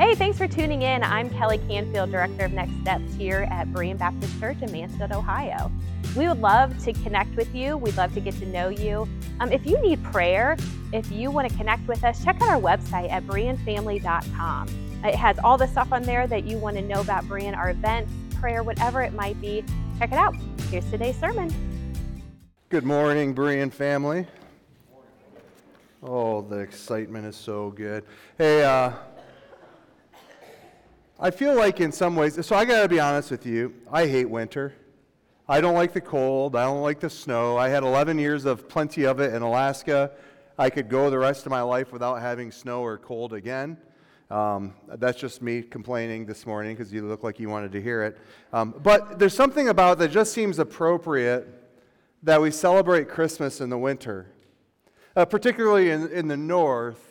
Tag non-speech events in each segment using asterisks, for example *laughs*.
Hey, thanks for tuning in. I'm Kelly Canfield, Director of Next Steps here at Berean Baptist Church in Mansfield, Ohio. We would love to connect with you. We'd love to get to know you. Um, if you need prayer, if you want to connect with us, check out our website at bereanfamily.com. It has all the stuff on there that you want to know about Berean, our events, prayer, whatever it might be. Check it out. Here's today's sermon. Good morning, Berean family. Oh, the excitement is so good. Hey, uh, I feel like in some ways, so I got to be honest with you, I hate winter. I don't like the cold. I don't like the snow. I had 11 years of plenty of it in Alaska. I could go the rest of my life without having snow or cold again. Um, that's just me complaining this morning because you look like you wanted to hear it. Um, but there's something about that just seems appropriate that we celebrate Christmas in the winter, uh, particularly in, in the north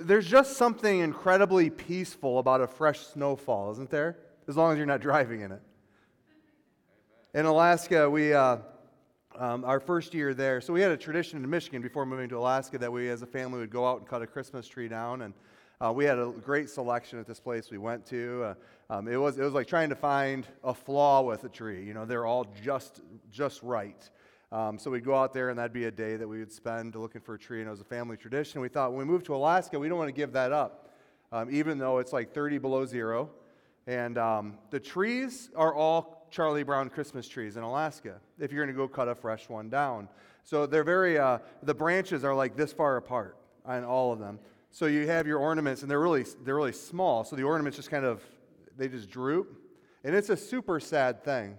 there's just something incredibly peaceful about a fresh snowfall, isn't there? As long as you're not driving in it. In Alaska, we, uh, um, our first year there, so we had a tradition in Michigan before moving to Alaska that we as a family would go out and cut a Christmas tree down. And uh, we had a great selection at this place we went to. Uh, um, it, was, it was like trying to find a flaw with a tree. You know, they're all just, just right. Um, so we'd go out there, and that'd be a day that we would spend looking for a tree, and it was a family tradition. We thought when we moved to Alaska, we don't want to give that up, um, even though it's like 30 below zero. And um, the trees are all Charlie Brown Christmas trees in Alaska, if you're going to go cut a fresh one down. So they're very, uh, the branches are like this far apart on all of them. So you have your ornaments, and they're really, they're really small. So the ornaments just kind of, they just droop. And it's a super sad thing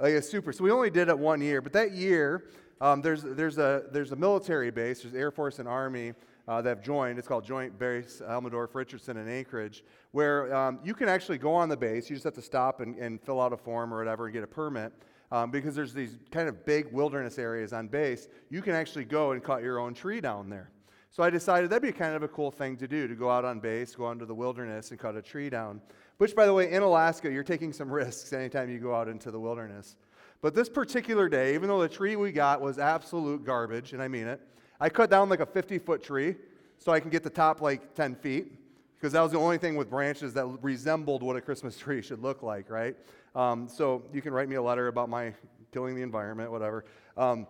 like super. So we only did it one year, but that year um, there's there's a there's a military base. There's Air Force and Army uh, that have joined. It's called Joint Base Elmendorf Richardson in Anchorage, where um, you can actually go on the base. You just have to stop and, and fill out a form or whatever and get a permit. Um, because there's these kind of big wilderness areas on base, you can actually go and cut your own tree down there. So I decided that'd be kind of a cool thing to do to go out on base, go into the wilderness and cut a tree down. Which, by the way, in Alaska, you're taking some risks anytime you go out into the wilderness. But this particular day, even though the tree we got was absolute garbage, and I mean it, I cut down like a 50 foot tree so I can get the top like 10 feet, because that was the only thing with branches that resembled what a Christmas *laughs* tree should look like, right? Um, so you can write me a letter about my killing the environment, whatever. Um,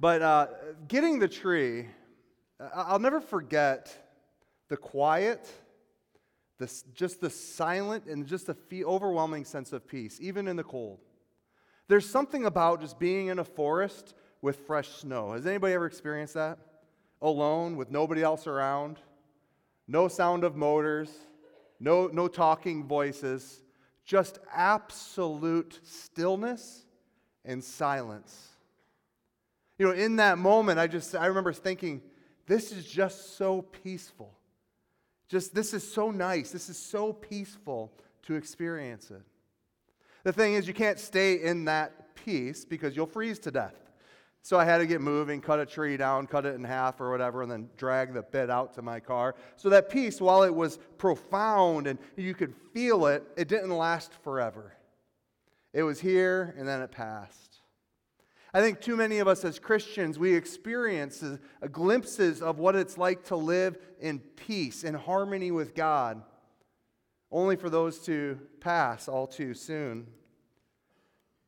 but uh, getting the tree, I'll never forget the quiet just the silent and just the overwhelming sense of peace, even in the cold. There's something about just being in a forest with fresh snow. Has anybody ever experienced that? Alone, with nobody else around, no sound of motors, no, no talking voices, just absolute stillness and silence. You know, in that moment, I just I remember thinking, this is just so peaceful. Just, this is so nice. This is so peaceful to experience it. The thing is, you can't stay in that peace because you'll freeze to death. So I had to get moving, cut a tree down, cut it in half or whatever, and then drag the bed out to my car. So that peace, while it was profound and you could feel it, it didn't last forever. It was here and then it passed. I think too many of us as Christians, we experience glimpses of what it's like to live in peace, in harmony with God, only for those to pass all too soon.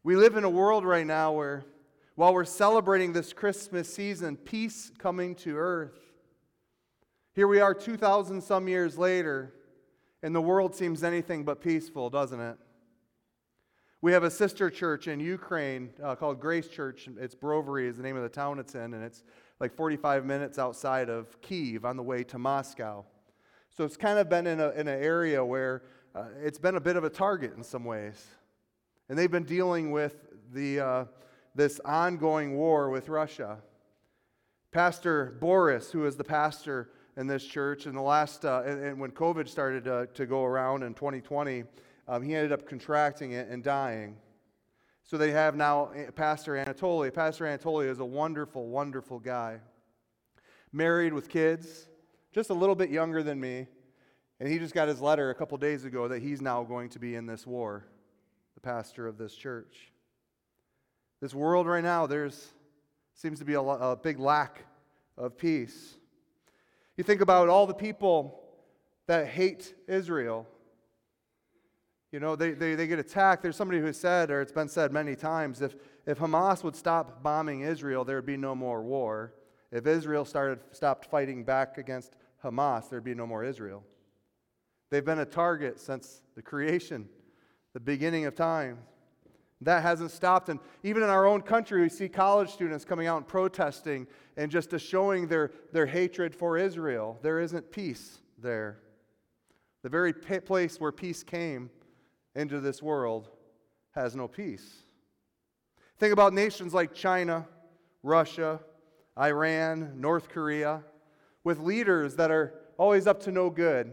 We live in a world right now where, while we're celebrating this Christmas season, peace coming to earth, here we are 2,000 some years later, and the world seems anything but peaceful, doesn't it? We have a sister church in Ukraine uh, called Grace Church. It's Brovary is the name of the town it's in, and it's like 45 minutes outside of Kiev on the way to Moscow. So it's kind of been in, a, in an area where uh, it's been a bit of a target in some ways. And they've been dealing with the, uh, this ongoing war with Russia. Pastor Boris, who is the pastor in this church, in the last, uh, and, and, when COVID started uh, to go around in 2020, um, he ended up contracting it and dying. So they have now Pastor Anatoly. Pastor Anatoly is a wonderful, wonderful guy. Married with kids, just a little bit younger than me. And he just got his letter a couple days ago that he's now going to be in this war, the pastor of this church. This world right now, there's seems to be a, a big lack of peace. You think about all the people that hate Israel. You know, they, they, they get attacked. There's somebody who said, or it's been said many times, if, if Hamas would stop bombing Israel, there would be no more war. If Israel started, stopped fighting back against Hamas, there'd be no more Israel. They've been a target since the creation, the beginning of time. That hasn't stopped. And even in our own country, we see college students coming out and protesting and just showing their, their hatred for Israel. There isn't peace there. The very place where peace came into this world has no peace. Think about nations like China, Russia, Iran, North Korea, with leaders that are always up to no good,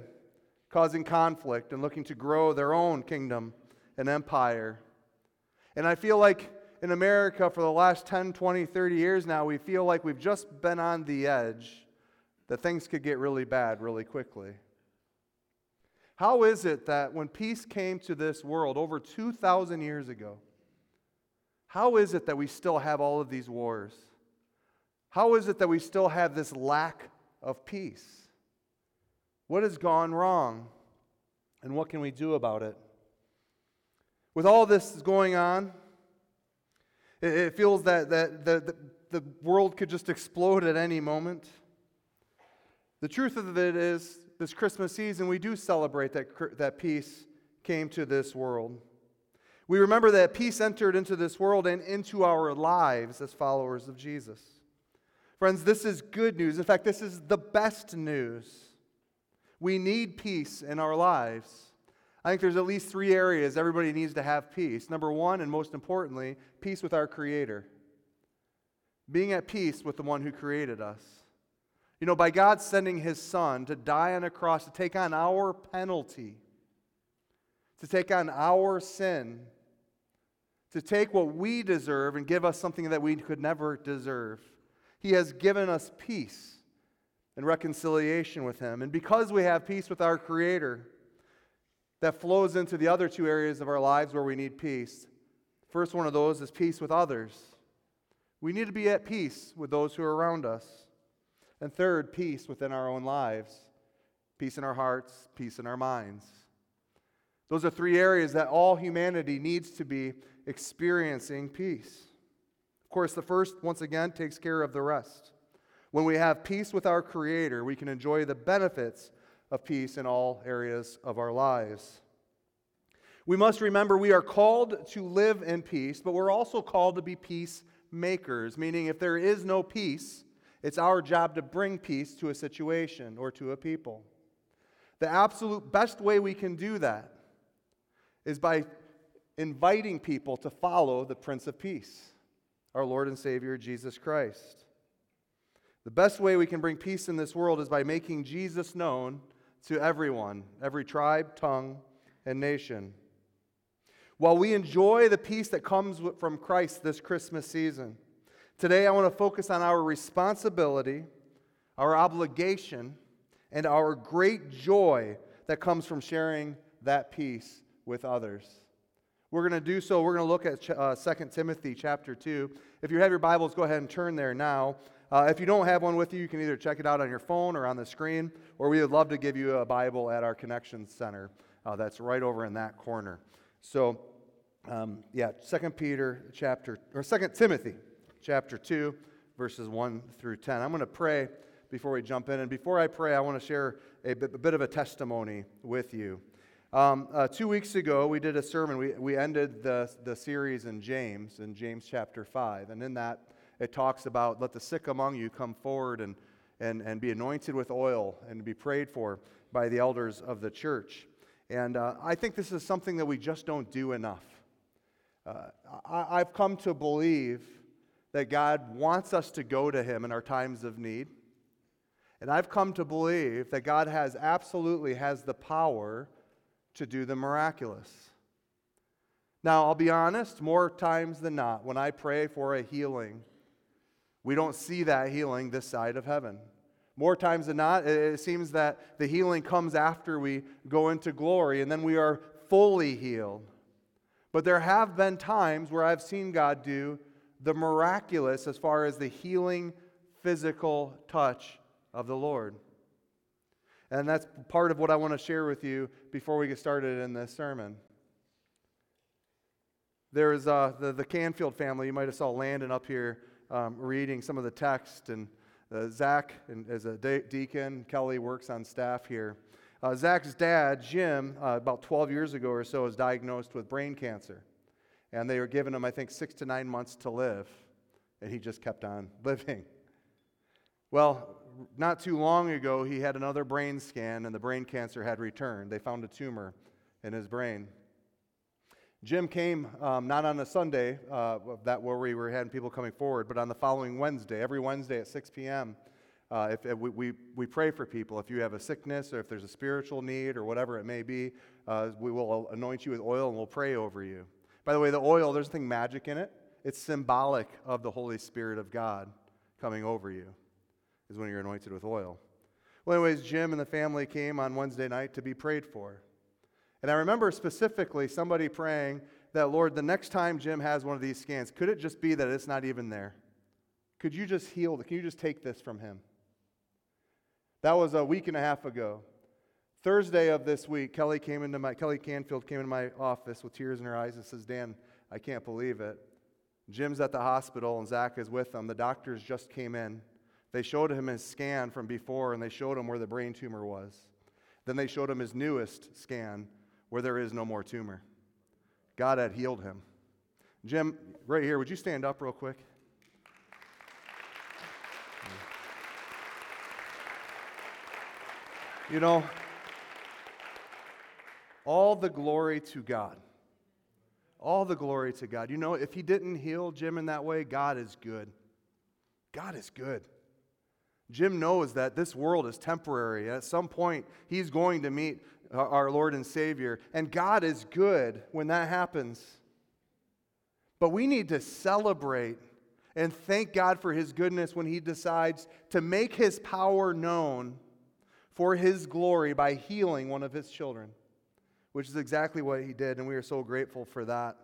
causing conflict and looking to grow their own kingdom and empire. And I feel like in America for the last 10, 20, 30 years now, we feel like we've just been on the edge that things could get really bad really quickly. How is it that when peace came to this world over 2,000 years ago, how is it that we still have all of these wars? How is it that we still have this lack of peace? What has gone wrong? And what can we do about it? With all this going on, it, feels that, that the, the, the world could just explode at any moment. The truth of it is, this Christmas season, we do celebrate that, that peace came to this world. We remember that peace entered into this world and into our lives as followers of Jesus. Friends, this is good news. In fact, this is the best news. We need peace in our lives. I think there's at least three areas everybody needs to have peace. Number one, and most importantly, peace with our Creator. Being at peace with the one who created us. You know, by God sending His Son to die on a cross, to take on our penalty, to take on our sin, to take what we deserve and give us something that we could never deserve. He has given us peace and reconciliation with Him. And because we have peace with our Creator, that flows into the other two areas of our lives where we need peace. First one of those is peace with others. We need to be at peace with those who are around us. And third, peace within our own lives peace in our hearts, peace in our minds. Those are three areas that all humanity needs to be experiencing peace. Of course, the first, once again, takes care of the rest. When we have peace with our Creator, we can enjoy the benefits of peace in all areas of our lives. We must remember we are called to live in peace, but we're also called to be peacemakers, meaning if there is no peace, it's our job to bring peace to a situation or to a people. The absolute best way we can do that is by inviting people to follow the Prince of Peace, our Lord and Savior Jesus Christ. The best way we can bring peace in this world is by making Jesus known to everyone, every tribe, tongue, and nation. While we enjoy the peace that comes from Christ this Christmas season, today I want to focus on our responsibility, our obligation, and our great joy that comes from sharing that peace with others. We're going to do so. We're going to look at uh, 2 Timothy chapter 2. If you have your Bibles, go ahead and turn there now. Uh, if you don't have one with you, you can either check it out on your phone or on the screen, or we would love to give you a Bible at our Connection Center. Uh, that's right over in that corner. So, um, yeah, Second Peter chapter, or Second Timothy chapter 2, verses 1 through 10. I'm going to pray before we jump in. And before I pray, I want to share a bit, a bit of a testimony with you. Um, uh, two weeks ago, we did a sermon. We, we ended the, the series in James, in James chapter 5. And in that, it talks about let the sick among you come forward and, and, and be anointed with oil and be prayed for by the elders of the church. And uh, I think this is something that we just don't do enough. Uh, I, I've come to believe that God wants us to go to Him in our times of need. And I've come to believe that God has absolutely has the power to do the miraculous. Now, I'll be honest, more times than not, when I pray for a healing, we don't see that healing this side of heaven. More times than not, it seems that the healing comes after we go into glory and then we are fully healed. But there have been times where I've seen God do the miraculous as far as the healing physical touch of the Lord. And that's part of what I want to share with you before we get started in this sermon. There's uh, the, the Canfield family. You might have saw Landon up here um, reading some of the text, and uh, Zach and, as a de- deacon. Kelly works on staff here. Uh, Zach's dad, Jim, uh, about 12 years ago or so, was diagnosed with brain cancer. And they were giving him, I think, six to nine months to live. And he just kept on *laughs* living. Well, not too long ago, he had another brain scan, and the brain cancer had returned. They found a tumor in his brain. Jim came um, not on a Sunday, uh, that where we were having people coming forward, but on the following Wednesday, every Wednesday at 6 p.m. Uh, if, if we, we, we, pray for people. If you have a sickness or if there's a spiritual need or whatever it may be, uh, we will anoint you with oil and we'll pray over you. By the way, the oil, there's nothing magic in it. It's symbolic of the Holy Spirit of God coming over you, is when you're anointed with oil. Well, anyways, Jim and the family came on Wednesday night to be prayed for. And I remember specifically somebody praying that, Lord, the next time Jim has one of these scans, could it just be that it's not even there? Could you just heal? Can you just take this from him? That was a week and a half ago. Thursday of this week, Kelly came into my Kelly Canfield came into my office with tears in her eyes and says, "Dan, I can't believe it. Jim's at the hospital and Zach is with them. The doctors just came in. They showed him his scan from before and they showed him where the brain tumor was. Then they showed him his newest scan where there is no more tumor. God had healed him. Jim, right here, would you stand up real quick? You know, all the glory to God. All the glory to God. You know, if He didn't heal Jim in that way, God is good. God is good. Jim knows that this world is temporary. At some point, he's going to meet uh, our Lord and Savior. And God is good when that happens. But we need to celebrate and thank God for His goodness when He decides to make His power known for his glory by healing one of his children, which is exactly what he did, and we are so grateful for that.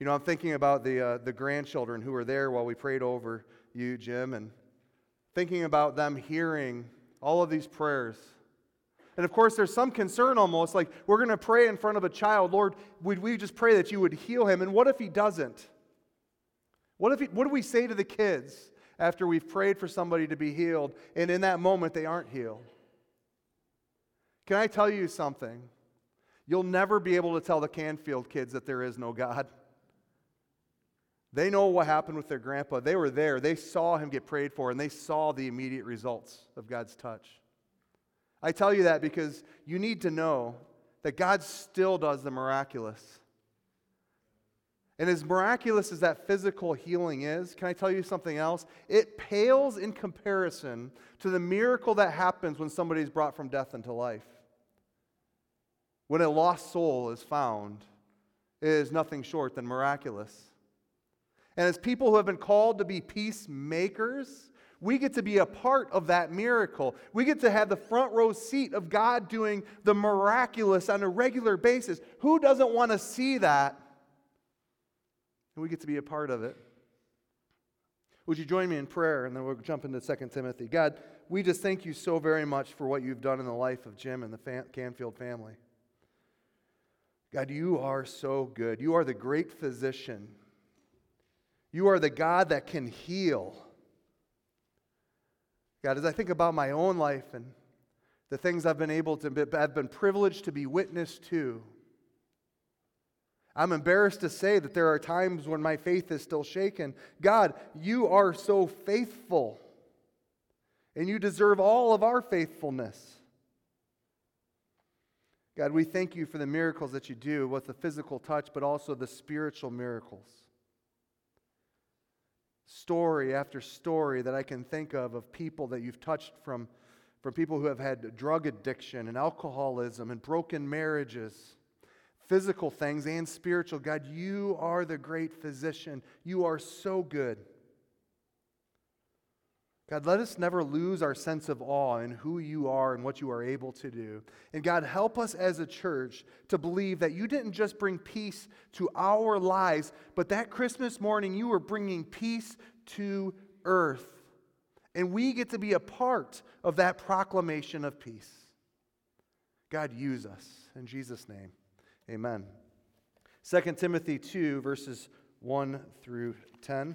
You know, I'm thinking about the, uh, the grandchildren who were there while we prayed over you, Jim, and thinking about them hearing all of these prayers. And of course, there's some concern almost like we're going to pray in front of a child. Lord, would we just pray that you would heal him? And what if he doesn't? What, if he, what do we say to the kids after we've prayed for somebody to be healed and in that moment they aren't healed? Can I tell you something? You'll never be able to tell the Canfield kids that there is no God. They know what happened with their grandpa. They were there. They saw him get prayed for, and they saw the immediate results of God's touch. I tell you that because you need to know that God still does the miraculous. And as miraculous as that physical healing is, can I tell you something else? It pales in comparison to the miracle that happens when somebody is brought from death into life. When a lost soul is found, it is nothing short than miraculous. And as people who have been called to be peacemakers, we get to be a part of that miracle. We get to have the front row seat of God doing the miraculous on a regular basis. Who doesn't want to see that? And we get to be a part of it. Would you join me in prayer? And then we'll jump into 2 Timothy. God, we just thank you so very much for what you've done in the life of Jim and the Canfield family. God, you are so good. You are the great physician. You are the God that can heal. God, as I think about my own life and the things I've been able to, I've been privileged to be witness to, I'm embarrassed to say that there are times when my faith is still shaken. God, you are so faithful, and you deserve all of our faithfulness. God, we thank you for the miracles that you do with the physical touch, but also the spiritual miracles. Story after story that I can think of of people that you've touched from, from people who have had drug addiction and alcoholism and broken marriages physical things and spiritual. God, you are the great physician. You are so good. God, let us never lose our sense of awe in who you are and what you are able to do. And God, help us as a church to believe that you didn't just bring peace to our lives, but that Christmas morning you were bringing peace to earth. And we get to be a part of that proclamation of peace. God, use us. In Jesus' name, amen. 2 Timothy 2, verses 1 through 10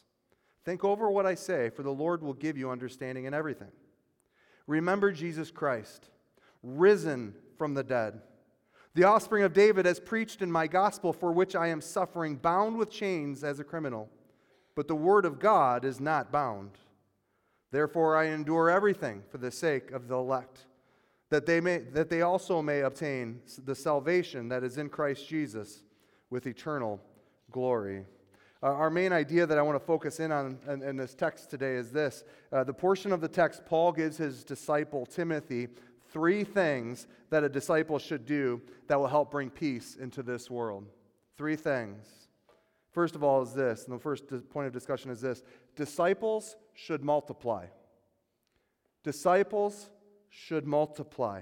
Think over what I say, for the Lord will give you understanding in everything. Remember Jesus Christ, risen from the dead, the offspring of David, as preached in my gospel, for which I am suffering, bound with chains as a criminal. But the word of God is not bound. Therefore, I endure everything for the sake of the elect, that they, may, that they also may obtain the salvation that is in Christ Jesus with eternal glory. Uh, our main idea that I want to focus in on in, in this text today is this. Uh, the portion of the text, Paul gives his disciple Timothy three things that a disciple should do that will help bring peace into this world. Three things. First of all, is this, and the first point of discussion is this disciples should multiply. Disciples should multiply.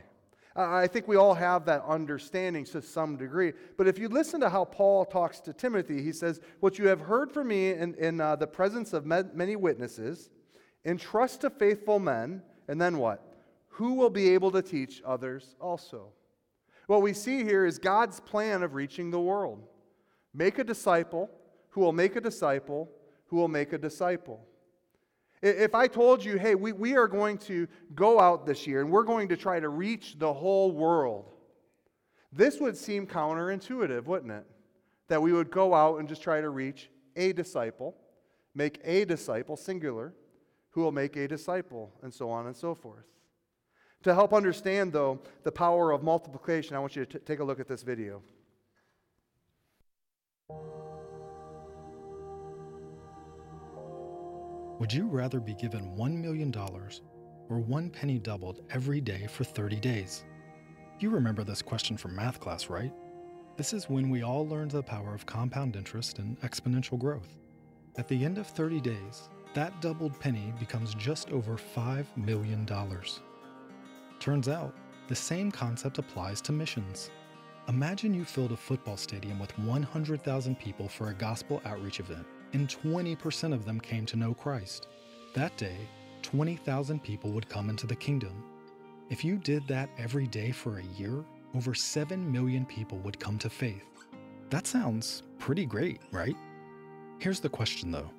I think we all have that understanding to some degree. But if you listen to how Paul talks to Timothy, he says, What you have heard from me in, in uh, the presence of many witnesses, entrust to faithful men, and then what? Who will be able to teach others also? What we see here is God's plan of reaching the world. Make a disciple who will make a disciple who will make a disciple. If I told you, hey, we, we are going to go out this year and we're going to try to reach the whole world, this would seem counterintuitive, wouldn't it? That we would go out and just try to reach a disciple, make a disciple, singular, who will make a disciple, and so on and so forth. To help understand, though, the power of multiplication, I want you to t- take a look at this video. Would you rather be given $1 million or one penny doubled every day for 30 days? You remember this question from math class, right? This is when we all learned the power of compound interest and exponential growth. At the end of 30 days, that doubled penny becomes just over $5 million. Turns out, the same concept applies to missions. Imagine you filled a football stadium with 100,000 people for a gospel outreach event and 20% of them came to know Christ. That day, 20,000 people would come into the kingdom. If you did that every day for a year, over 7 million people would come to faith. That sounds pretty great, right? Here's the question though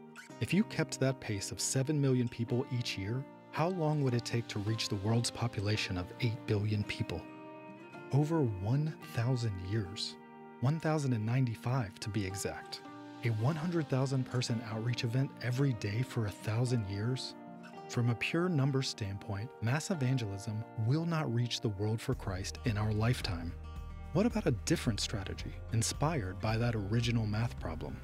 if you kept that pace of 7 million people each year, how long would it take to reach the world's population of 8 billion people? Over 1,000 years. 1,095 to be exact. A 100,000 person outreach event every day for a thousand years? From a pure number standpoint, mass evangelism will not reach the world for Christ in our lifetime. What about a different strategy inspired by that original math problem?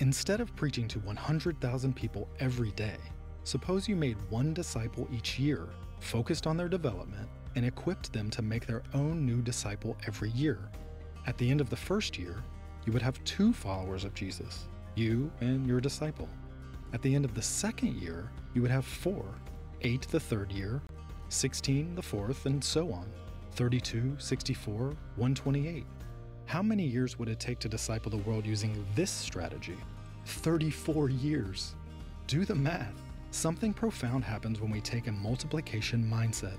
Instead of preaching to 100,000 people every day, suppose you made one disciple each year, focused on their development, and equipped them to make their own new disciple every year. At the end of the first year, you would have two followers of Jesus, you and your disciple. At the end of the second year, you would have four, eight the third year, 16 the fourth, and so on 32, 64, 128. How many years would it take to disciple the world using this strategy? 34 years. Do the math. Something profound happens when we take a multiplication mindset.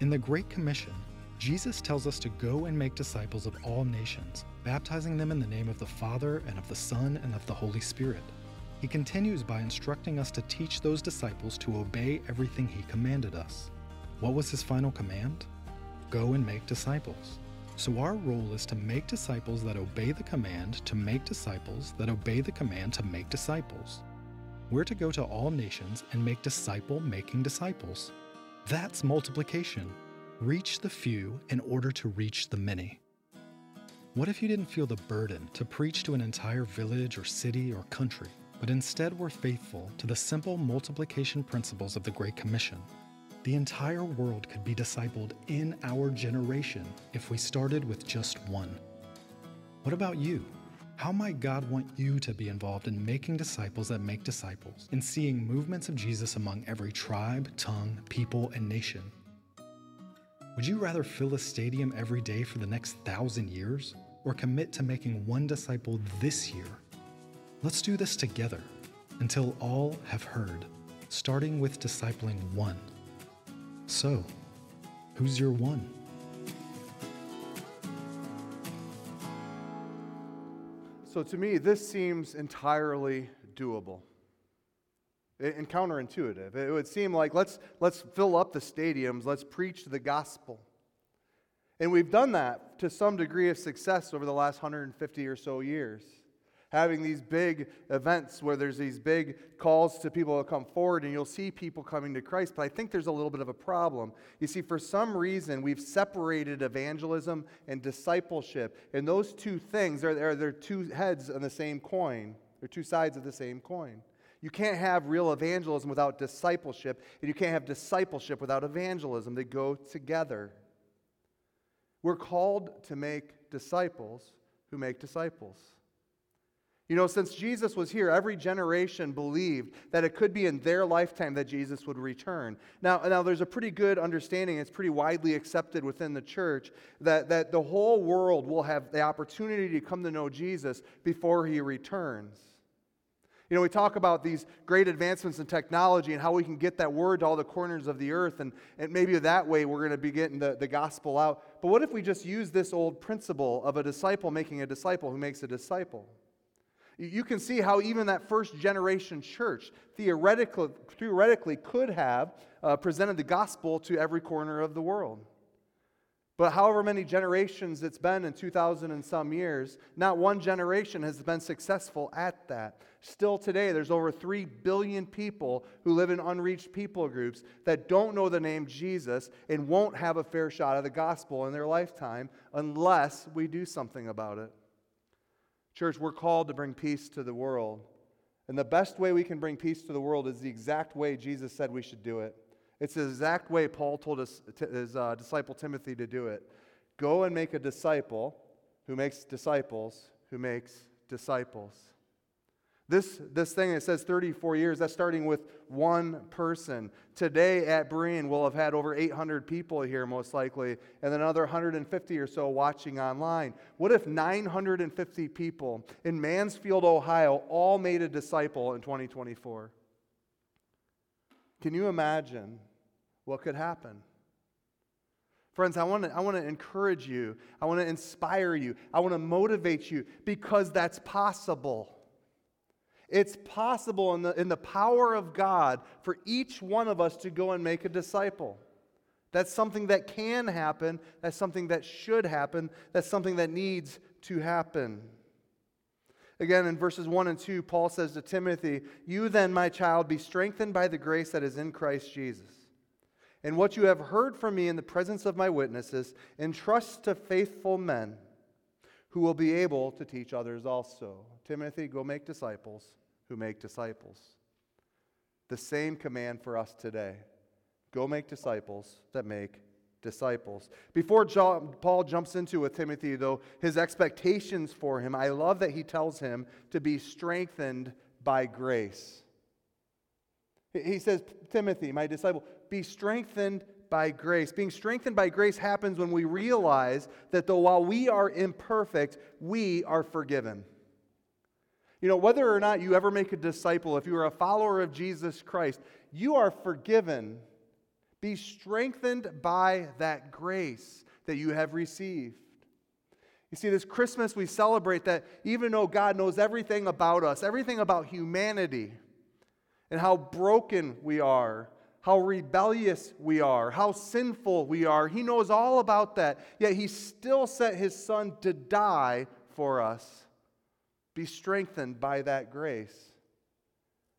In the Great Commission, Jesus tells us to go and make disciples of all nations, baptizing them in the name of the Father and of the Son and of the Holy Spirit. He continues by instructing us to teach those disciples to obey everything he commanded us. What was his final command? Go and make disciples. So our role is to make disciples that obey the command to make disciples that obey the command to make disciples. We're to go to all nations and make disciple making disciples. That's multiplication. Reach the few in order to reach the many. What if you didn't feel the burden to preach to an entire village or city or country, but instead were faithful to the simple multiplication principles of the Great Commission? The entire world could be discipled in our generation if we started with just one. What about you? How might God want you to be involved in making disciples that make disciples, in seeing movements of Jesus among every tribe, tongue, people, and nation? Would you rather fill a stadium every day for the next thousand years, or commit to making one disciple this year? Let's do this together until all have heard, starting with discipling one. So, who's your one? So to me, this seems entirely doable and counterintuitive. It would seem like let's, let's fill up the stadiums, let's preach the gospel. And we've done that to some degree of success over the last 150 or so years having these big events where there's these big calls to people to come forward and you'll see people coming to Christ. But I think there's a little bit of a problem. You see, for some reason, we've separated evangelism and discipleship. And those two things are, are they're two heads on the same coin, they're two sides of the same coin. You can't have real evangelism without discipleship, and you can't have discipleship without evangelism. They go together. We're called to make disciples who make disciples. You know, since Jesus was here, every generation believed that it could be in their lifetime that Jesus would return. Now, now there's a pretty good understanding, it's pretty widely accepted within the church, that, that the whole world will have the opportunity to come to know Jesus before he returns. You know, we talk about these great advancements in technology and how we can get that word to all the corners of the earth, and, and maybe that way we're going to be getting the, the gospel out. But what if we just use this old principle of a disciple making a disciple who makes a disciple? You can see how even that first generation church theoretically, theoretically could have uh, presented the gospel to every corner of the world. But however many generations it's been in 2,000 and some years, not one generation has been successful at that. Still today, there's over 3 billion people who live in unreached people groups that don't know the name Jesus and won't have a fair shot of the gospel in their lifetime unless we do something about it. Church, we're called to bring peace to the world. And the best way we can bring peace to the world is the exact way Jesus said we should do it. It's the exact way Paul told his, his uh, disciple Timothy to do it. Go and make a disciple who makes disciples who makes disciples. This, this thing that says 34 years, that's starting with one person. Today at Berean, we'll have had over 800 people here, most likely, and another 150 or so watching online. What if 950 people in Mansfield, Ohio, all made a disciple in 2024? Can you imagine what could happen? Friends, I want to I want to encourage you. I want to inspire you. I want to motivate you because that's possible. It's possible in the, in the power of God for each one of us to go and make a disciple. That's something that can happen. That's something that should happen. That's something that needs to happen. Again, in verses 1 and 2, Paul says to Timothy, You then, my child, be strengthened by the grace that is in Christ Jesus. And what you have heard from me in the presence of my witnesses, entrust to faithful men who will be able to teach others also. Timothy, go make disciples who make disciples. The same command for us today go make disciples that make disciples. Before John, Paul jumps into with Timothy, though, his expectations for him, I love that he tells him to be strengthened by grace. He says, Timothy, my disciple, be strengthened by grace. Being strengthened by grace happens when we realize that though while we are imperfect, we are forgiven. You know, whether or not you ever make a disciple, if you are a follower of Jesus Christ, you are forgiven. Be strengthened by that grace that you have received. You see, this Christmas we celebrate that even though God knows everything about us, everything about humanity, and how broken we are, how rebellious we are, how sinful we are. He knows all about that. Yet he still sent his son to die for us. Be strengthened by that grace.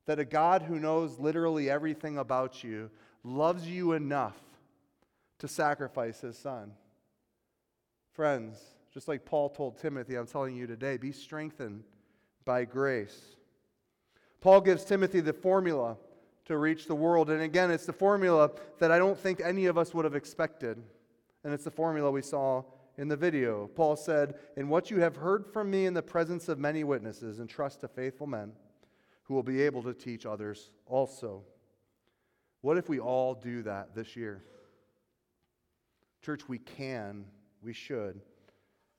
That a God who knows literally everything about you loves you enough to sacrifice his son. Friends, just like Paul told Timothy, I'm telling you today, be strengthened by grace. Paul gives Timothy the formula to reach the world. And again, it's the formula that I don't think any of us would have expected. And it's the formula we saw in the video. Paul said, In what you have heard from me in the presence of many witnesses, entrust to faithful men who will be able to teach others also. What if we all do that this year? Church, we can, we should,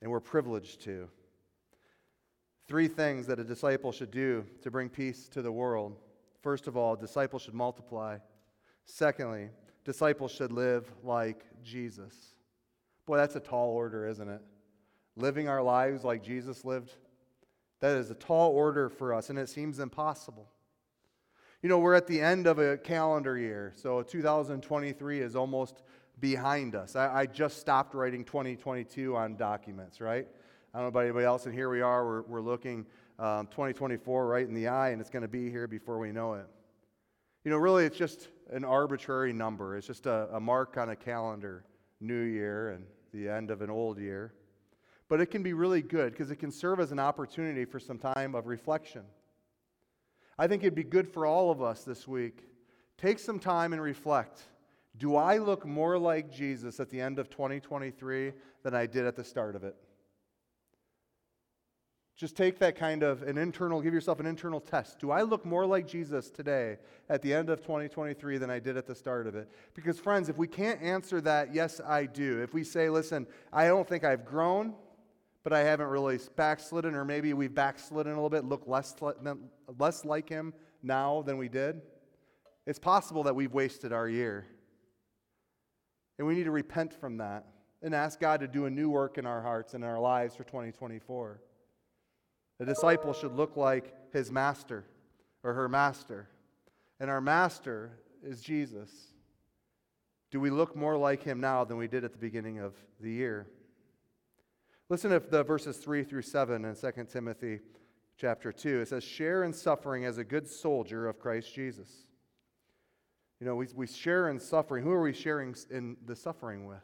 and we're privileged to. Three things that a disciple should do to bring peace to the world. First of all, disciples should multiply. Secondly, disciples should live like Jesus. Boy, that's a tall order, isn't it? Living our lives like Jesus lived. That is a tall order for us, and it seems impossible. You know, we're at the end of a calendar year, so 2023 is almost behind us. I, I just stopped writing 2022 on documents, right? I don't know about anybody else, and here we are. We're, we're looking um, 2024 right in the eye, and it's going to be here before we know it. You know, really, it's just an arbitrary number. It's just a, a mark on a calendar, new year and the end of an old year. But it can be really good because it can serve as an opportunity for some time of reflection. I think it'd be good for all of us this week. Take some time and reflect. Do I look more like Jesus at the end of 2023 than I did at the start of it? Just take that kind of an internal, give yourself an internal test. Do I look more like Jesus today at the end of 2023 than I did at the start of it? Because, friends, if we can't answer that, yes, I do. If we say, listen, I don't think I've grown, but I haven't really backslidden, or maybe we've backslidden a little bit, look less, less like him now than we did, it's possible that we've wasted our year. And we need to repent from that and ask God to do a new work in our hearts and in our lives for 2024. The disciple should look like his master or her master. And our master is Jesus. Do we look more like him now than we did at the beginning of the year? Listen to the verses 3 through 7 in 2 Timothy chapter 2. It says, Share in suffering as a good soldier of Christ Jesus. You know, we, we share in suffering. Who are we sharing in the suffering with?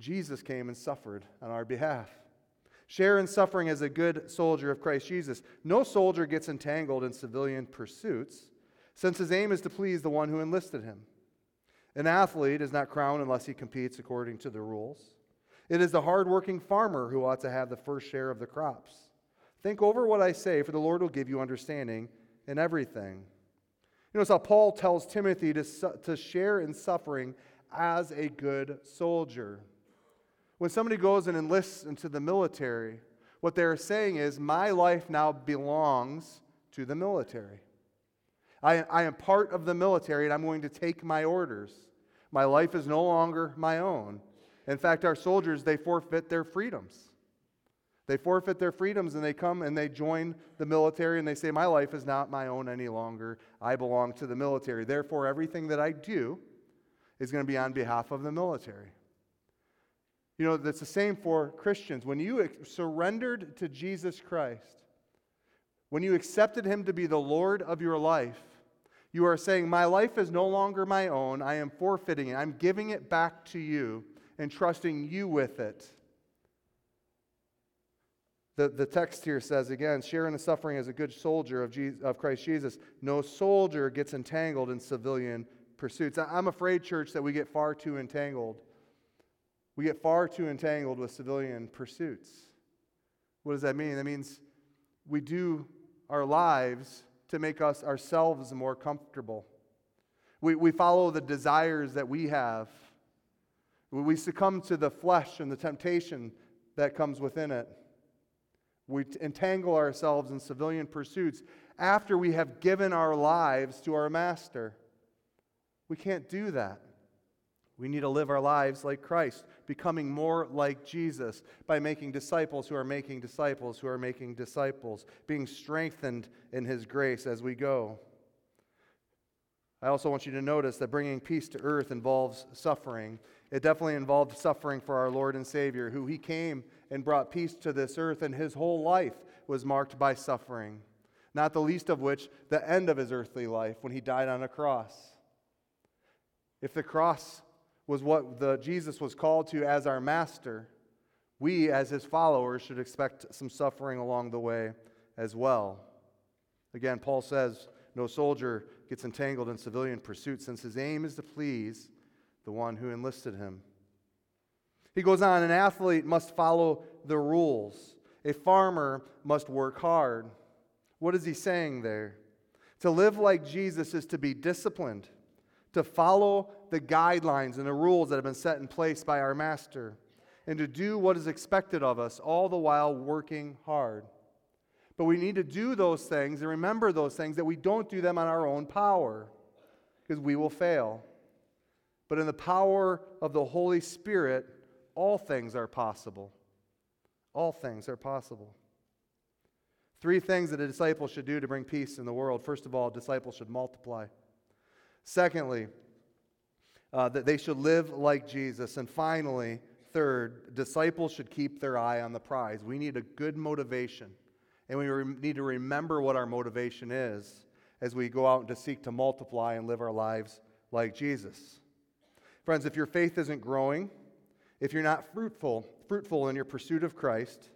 Jesus came and suffered on our behalf. Share in suffering as a good soldier of Christ Jesus. No soldier gets entangled in civilian pursuits, since his aim is to please the one who enlisted him. An athlete is not crowned unless he competes according to the rules. It is the hardworking farmer who ought to have the first share of the crops. Think over what I say, for the Lord will give you understanding in everything. You notice how Paul tells Timothy to, to share in suffering as a good soldier. When somebody goes and enlists into the military, what they're saying is, My life now belongs to the military. I, I am part of the military and I'm going to take my orders. My life is no longer my own. In fact, our soldiers, they forfeit their freedoms. They forfeit their freedoms and they come and they join the military and they say, My life is not my own any longer. I belong to the military. Therefore, everything that I do is going to be on behalf of the military. You know, that's the same for Christians. When you surrendered to Jesus Christ, when you accepted Him to be the Lord of your life, you are saying, My life is no longer my own. I am forfeiting it. I'm giving it back to you and trusting you with it. The, the text here says again, sharing the suffering as a good soldier of, Jesus, of Christ Jesus. No soldier gets entangled in civilian pursuits. I'm afraid, church, that we get far too entangled we get far too entangled with civilian pursuits. What does that mean? That means we do our lives to make us ourselves more comfortable. We, we follow the desires that we have. We succumb to the flesh and the temptation that comes within it. We entangle ourselves in civilian pursuits after we have given our lives to our master. We can't do that. We need to live our lives like Christ, becoming more like Jesus by making disciples who are making disciples who are making disciples, being strengthened in His grace as we go. I also want you to notice that bringing peace to earth involves suffering. It definitely involved suffering for our Lord and Savior, who He came and brought peace to this earth, and His whole life was marked by suffering, not the least of which the end of His earthly life when He died on a cross. If the cross was what the, Jesus was called to as our master, we as his followers should expect some suffering along the way as well. Again, Paul says, No soldier gets entangled in civilian pursuits since his aim is to please the one who enlisted him. He goes on an athlete must follow the rules, a farmer must work hard. What is he saying there? To live like Jesus is to be disciplined, to follow the guidelines and the rules that have been set in place by our Master, and to do what is expected of us, all the while working hard. But we need to do those things and remember those things that we don't do them on our own power, because we will fail. But in the power of the Holy Spirit, all things are possible. All things are possible. Three things that a disciple should do to bring peace in the world. First of all, disciples should multiply. Secondly, uh, that they should live like Jesus. And finally, third, disciples should keep their eye on the prize. We need a good motivation. And we re- need to remember what our motivation is as we go out to seek to multiply and live our lives like Jesus. Friends, if your faith isn't growing, if you're not fruitful, fruitful in your pursuit of Christ,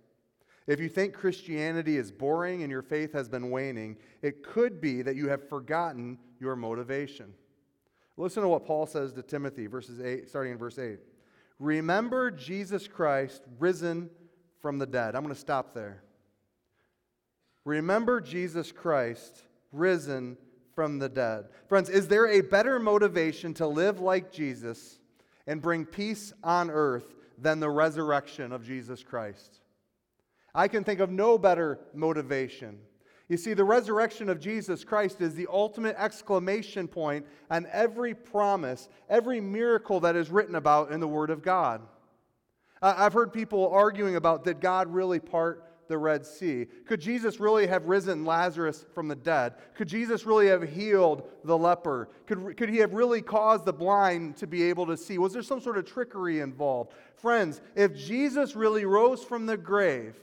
if you think Christianity is boring and your faith has been waning, it could be that you have forgotten your motivation. Listen to what Paul says to Timothy, verses 8, starting in verse 8. Remember Jesus Christ risen from the dead. I'm going to stop there. Remember Jesus Christ risen from the dead. Friends, is there a better motivation to live like Jesus and bring peace on earth than the resurrection of Jesus Christ? I can think of no better motivation. You see, the resurrection of Jesus Christ is the ultimate exclamation point on every promise, every miracle that is written about in the Word of God. I've heard people arguing about did God really part the Red Sea? Could Jesus really have risen Lazarus from the dead? Could Jesus really have healed the leper? Could, could he have really caused the blind to be able to see? Was there some sort of trickery involved? Friends, if Jesus really rose from the grave,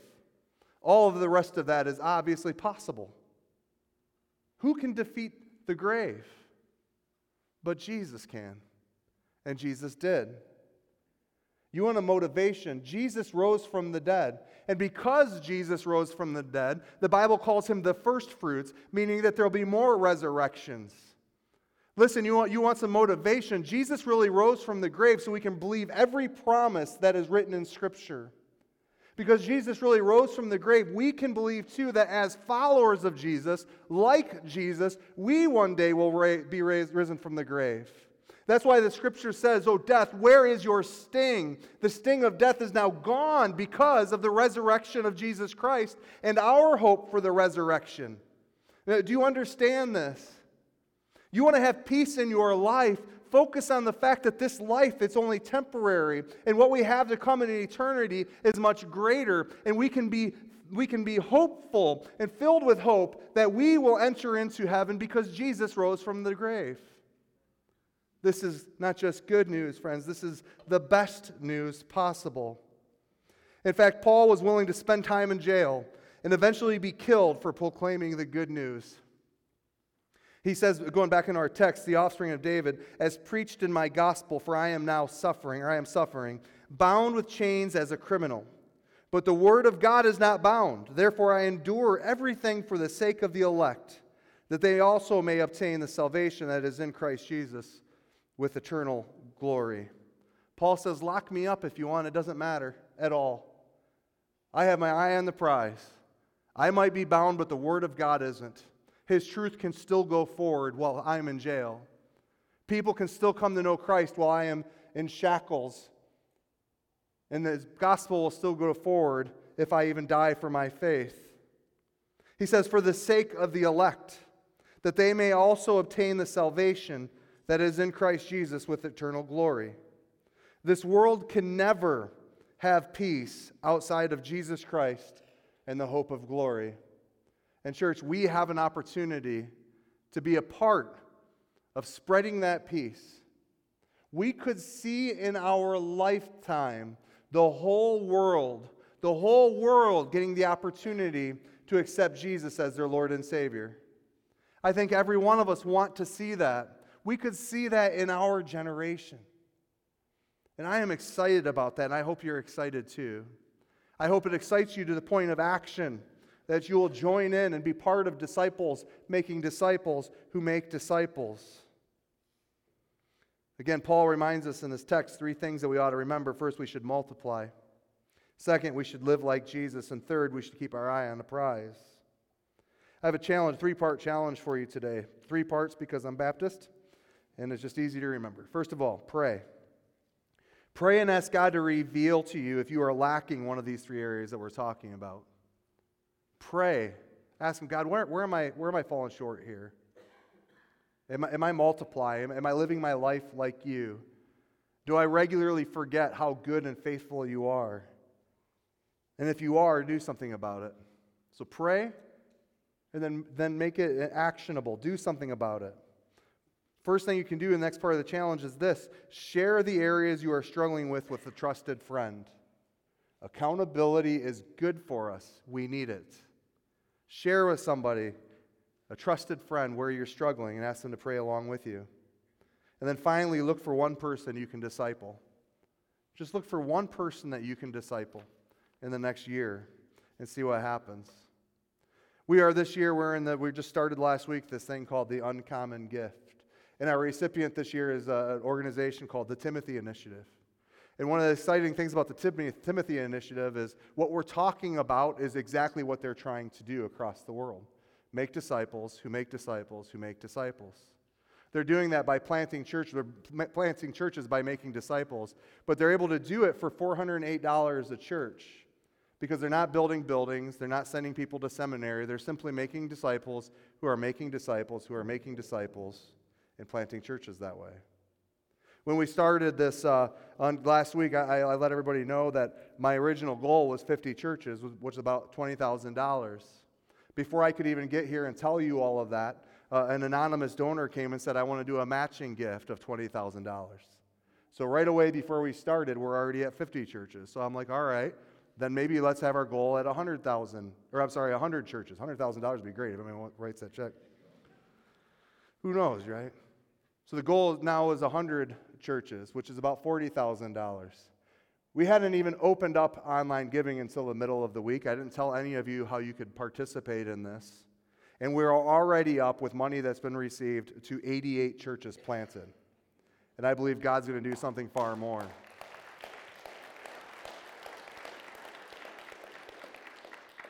all of the rest of that is obviously possible. Who can defeat the grave? But Jesus can. And Jesus did. You want a motivation? Jesus rose from the dead. And because Jesus rose from the dead, the Bible calls him the first fruits, meaning that there'll be more resurrections. Listen, you want, you want some motivation? Jesus really rose from the grave so we can believe every promise that is written in Scripture because Jesus really rose from the grave, we can believe too that as followers of Jesus, like Jesus, we one day will ra- be raised, risen from the grave. That's why the scripture says, Oh, death, where is your sting? The sting of death is now gone because of the resurrection of Jesus Christ and our hope for the resurrection. Now, do you understand this? You want to have peace in your life, focus on the fact that this life it's only temporary and what we have to come in eternity is much greater and we can be we can be hopeful and filled with hope that we will enter into heaven because Jesus rose from the grave. This is not just good news, friends. This is the best news possible. In fact, Paul was willing to spend time in jail and eventually be killed for proclaiming the good news. He says, going back in our text, the offspring of David, as preached in my gospel, for I am now suffering, or I am suffering, bound with chains as a criminal. But the word of God is not bound. Therefore, I endure everything for the sake of the elect, that they also may obtain the salvation that is in Christ Jesus with eternal glory. Paul says, Lock me up if you want. It doesn't matter at all. I have my eye on the prize. I might be bound, but the word of God isn't his truth can still go forward while I'm in jail. People can still come to know Christ while I am in shackles. And the gospel will still go forward if I even die for my faith. He says, For the sake of the elect, that they may also obtain the salvation that is in Christ Jesus with eternal glory. This world can never have peace outside of Jesus Christ and the hope of glory. And, church, we have an opportunity to be a part of spreading that peace. We could see in our lifetime the whole world, the whole world getting the opportunity to accept Jesus as their Lord and Savior. I think every one of us want to see that. We could see that in our generation. And I am excited about that, and I hope you're excited too. I hope it excites you to the point of action that you will join in and be part of disciples making disciples who make disciples. Again, Paul reminds us in this text three things that we ought to remember. First, we should multiply. Second, we should live like Jesus. And third, we should keep our eye on the prize. I have a challenge, three part challenge for you today. Three parts because I'm Baptist, and it's just easy to remember. First of all, pray. Pray and ask God to reveal to you if you are lacking one of these three areas that we're talking about. Pray. Ask Him, God, where, where, am, I, where am I falling short here? Am I, am I multiplying? Am, am I living my life like you? Do I regularly forget how good and faithful you are? And if you are, do something about it. So pray and then, then make it actionable. Do something about it. First thing you can do in the next part of the challenge is this share the areas you are struggling with with a trusted friend. Accountability is good for us, we need it. Share with somebody, a trusted friend, where you're struggling and ask them to pray along with you. And then finally, look for one person you can disciple. Just look for one person that you can disciple in the next year and see what happens. We are this year, we're in the, we just started last week this thing called the Uncommon Gift. And our recipient this year is uh, an organization called the Timothy Initiative. And one of the exciting things about the Timothy Initiative is what we're talking about is exactly what they're trying to do across the world make disciples who make disciples who make disciples. They're doing that by planting churches. They're planting churches by making disciples, but they're able to do it for $408 a church because they're not building buildings, they're not sending people to seminary, they're simply making disciples who are making disciples who are making disciples and planting churches that way. When we started this uh, on last week, I, I, let everybody know that my original goal was 50 churches, which is about $20,000. Before I could even get here and tell you all of that, uh, an anonymous donor came and said, I want to do a matching gift of $20,000. So right away before we started, we're already at 50 churches. So I'm like, all right, then maybe let's have our goal at 100,000, or I'm sorry, 100 churches. $100,000 would be great if anyone writes that check. Who knows, right? So the goal now is 100 churches, which is about $40,000. We hadn't even opened up online giving until the middle of the week. I didn't tell any of you how you could participate in this. And we're already up with money that's been received to 88 churches planted. And I believe God's going to do something far more.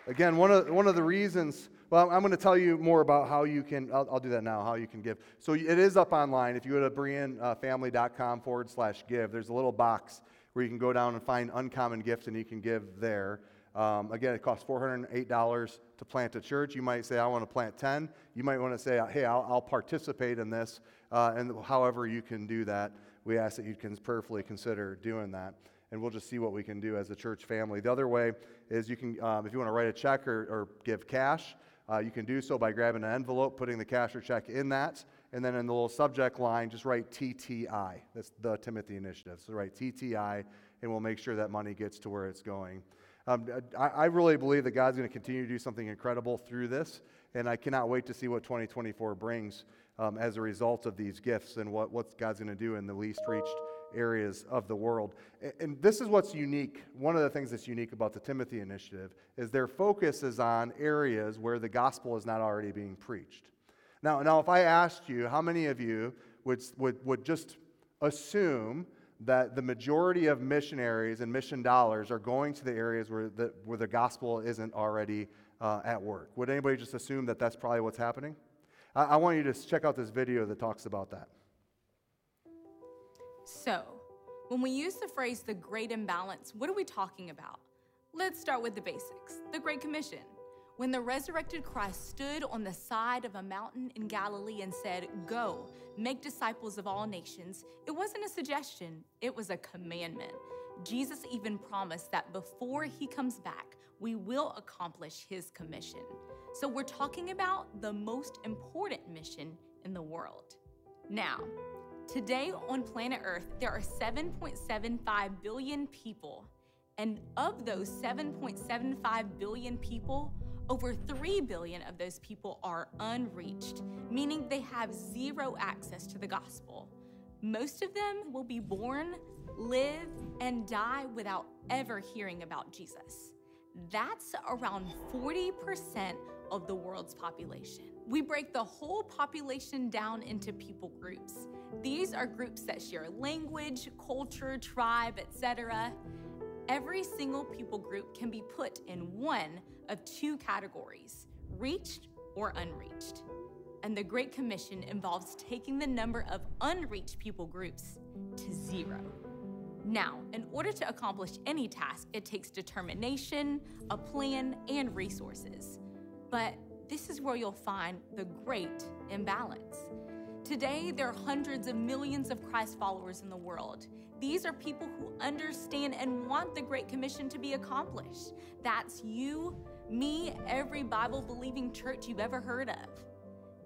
Again, one of, one of the reasons, well, I'm going to tell you more about how you can, I'll, I'll do that now, how you can give. So it is up online. If you go to bereanfamily.com forward slash give, there's a little box where you can go down and find uncommon gifts and you can give there. Um, again, it costs $408 to plant a church. You might say, I want to plant 10. You might want to say, hey, I'll, I'll participate in this. Uh, and however you can do that, we ask that you can prayerfully consider doing that and we'll just see what we can do as a church family. The other way is you can, um, if you want to write a check or, or give cash, uh, you can do so by grabbing an envelope, putting the cash or check in that, and then in the little subject line, just write TTI. That's the Timothy Initiative. So write TTI, and we'll make sure that money gets to where it's going. Um, I, I really believe that God's going to continue to do something incredible through this, and I cannot wait to see what 2024 brings um, as a result of these gifts and what, what God's going to do in the least reached areas of the world. And this is what's unique. One of the things that's unique about the Timothy Initiative is their focus is on areas where the gospel is not already being preached. Now, now if I asked you, how many of you would, would, would just assume that the majority of missionaries and mission dollars are going to the areas where the, where the gospel isn't already uh, at work? Would anybody just assume that that's probably what's happening? I, I want you to check out this video that talks about that. So, when we use the phrase the great imbalance, what are we talking about? Let's start with the basics the Great Commission. When the resurrected Christ stood on the side of a mountain in Galilee and said, Go, make disciples of all nations, it wasn't a suggestion, it was a commandment. Jesus even promised that before he comes back, we will accomplish his commission. So we're talking about the most important mission in the world. Now, Today on planet Earth, there are 7.75 billion people. And of those 7.75 billion people, over 3 billion of those people are unreached, meaning they have zero access to the gospel. Most of them will be born, live, and die without ever hearing about Jesus. That's around 40% of the world's population. We break the whole population down into people groups. These are groups that share language, culture, tribe, etc. Every single people group can be put in one of two categories reached or unreached. And the Great Commission involves taking the number of unreached people groups to zero. Now, in order to accomplish any task, it takes determination, a plan, and resources. But this is where you'll find the great imbalance. Today, there are hundreds of millions of Christ followers in the world. These are people who understand and want the Great Commission to be accomplished. That's you, me, every Bible believing church you've ever heard of.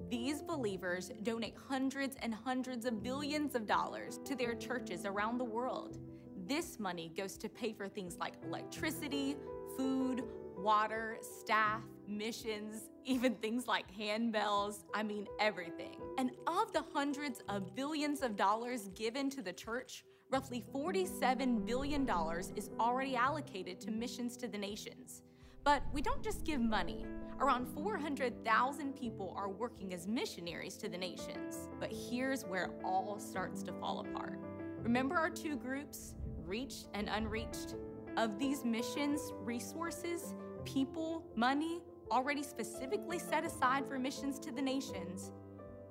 These believers donate hundreds and hundreds of billions of dollars to their churches around the world. This money goes to pay for things like electricity, food, water, staff, missions, even things like handbells, I mean, everything. And of the hundreds of billions of dollars given to the church, roughly $47 billion is already allocated to missions to the nations. But we don't just give money. Around 400,000 people are working as missionaries to the nations. But here's where all starts to fall apart. Remember our two groups, reached and unreached? Of these missions resources, people, money, already specifically set aside for missions to the nations,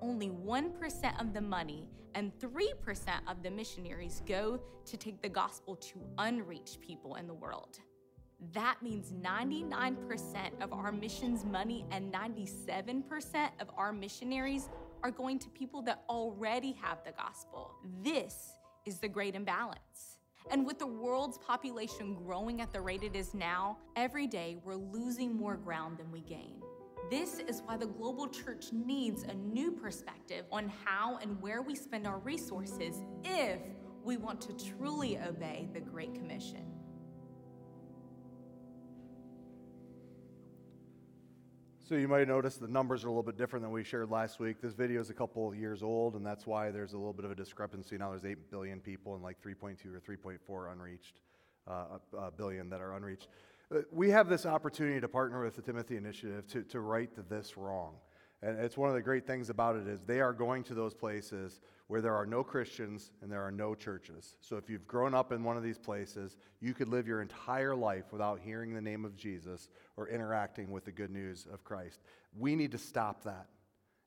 only 1% of the money and 3% of the missionaries go to take the gospel to unreached people in the world. That means 99% of our missions money and 97% of our missionaries are going to people that already have the gospel. This is the great imbalance. And with the world's population growing at the rate it is now, every day we're losing more ground than we gain. This is why the global church needs a new perspective on how and where we spend our resources if we want to truly obey the Great Commission. So you might notice the numbers are a little bit different than we shared last week. This video is a couple of years old, and that's why there's a little bit of a discrepancy. Now there's 8 billion people and like 3.2 or 3.4 unreached, uh, uh, billion that are unreached. Uh, we have this opportunity to partner with the Timothy Initiative to, to right this wrong. And it's one of the great things about it is they are going to those places where there are no Christians and there are no churches. So if you've grown up in one of these places, you could live your entire life without hearing the name of Jesus or interacting with the good news of Christ. We need to stop that.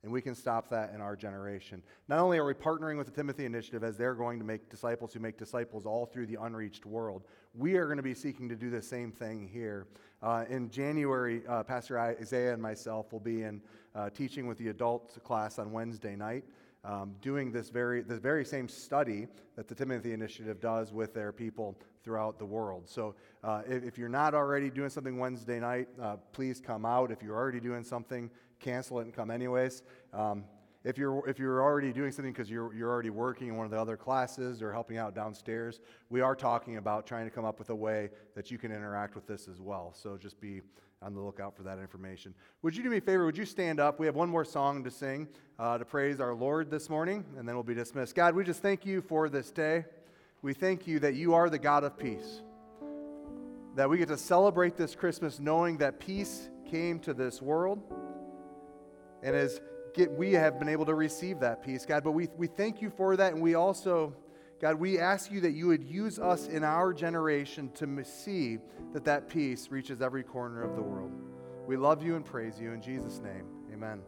And we can stop that in our generation. Not only are we partnering with the Timothy Initiative as they're going to make disciples who make disciples all through the unreached world, we are going to be seeking to do the same thing here. Uh, in January, uh, Pastor Isaiah and myself will be in uh, teaching with the adult class on Wednesday night. Um, doing this very, this very same study that the Timothy Initiative does with their people throughout the world. So uh, if, if, you're not already doing something Wednesday night, uh, please come out. If you're already doing something, cancel it and come anyways. Um, if you're, if you're already doing something because you're, you're already working in one of the other classes or helping out downstairs, we are talking about trying to come up with a way that you can interact with this as well. So just be on the lookout for that information. Would you do me a favor? Would you stand up? We have one more song to sing uh, to praise our Lord this morning, and then we'll be dismissed. God, we just thank you for this day. We thank you that you are the God of peace, that we get to celebrate this Christmas knowing that peace came to this world. And as get, we have been able to receive that peace, God, but we, we thank you for that, and we also God, we ask you that you would use us in our generation to see that that peace reaches every corner of the world. We love you and praise you. In Jesus' name, amen.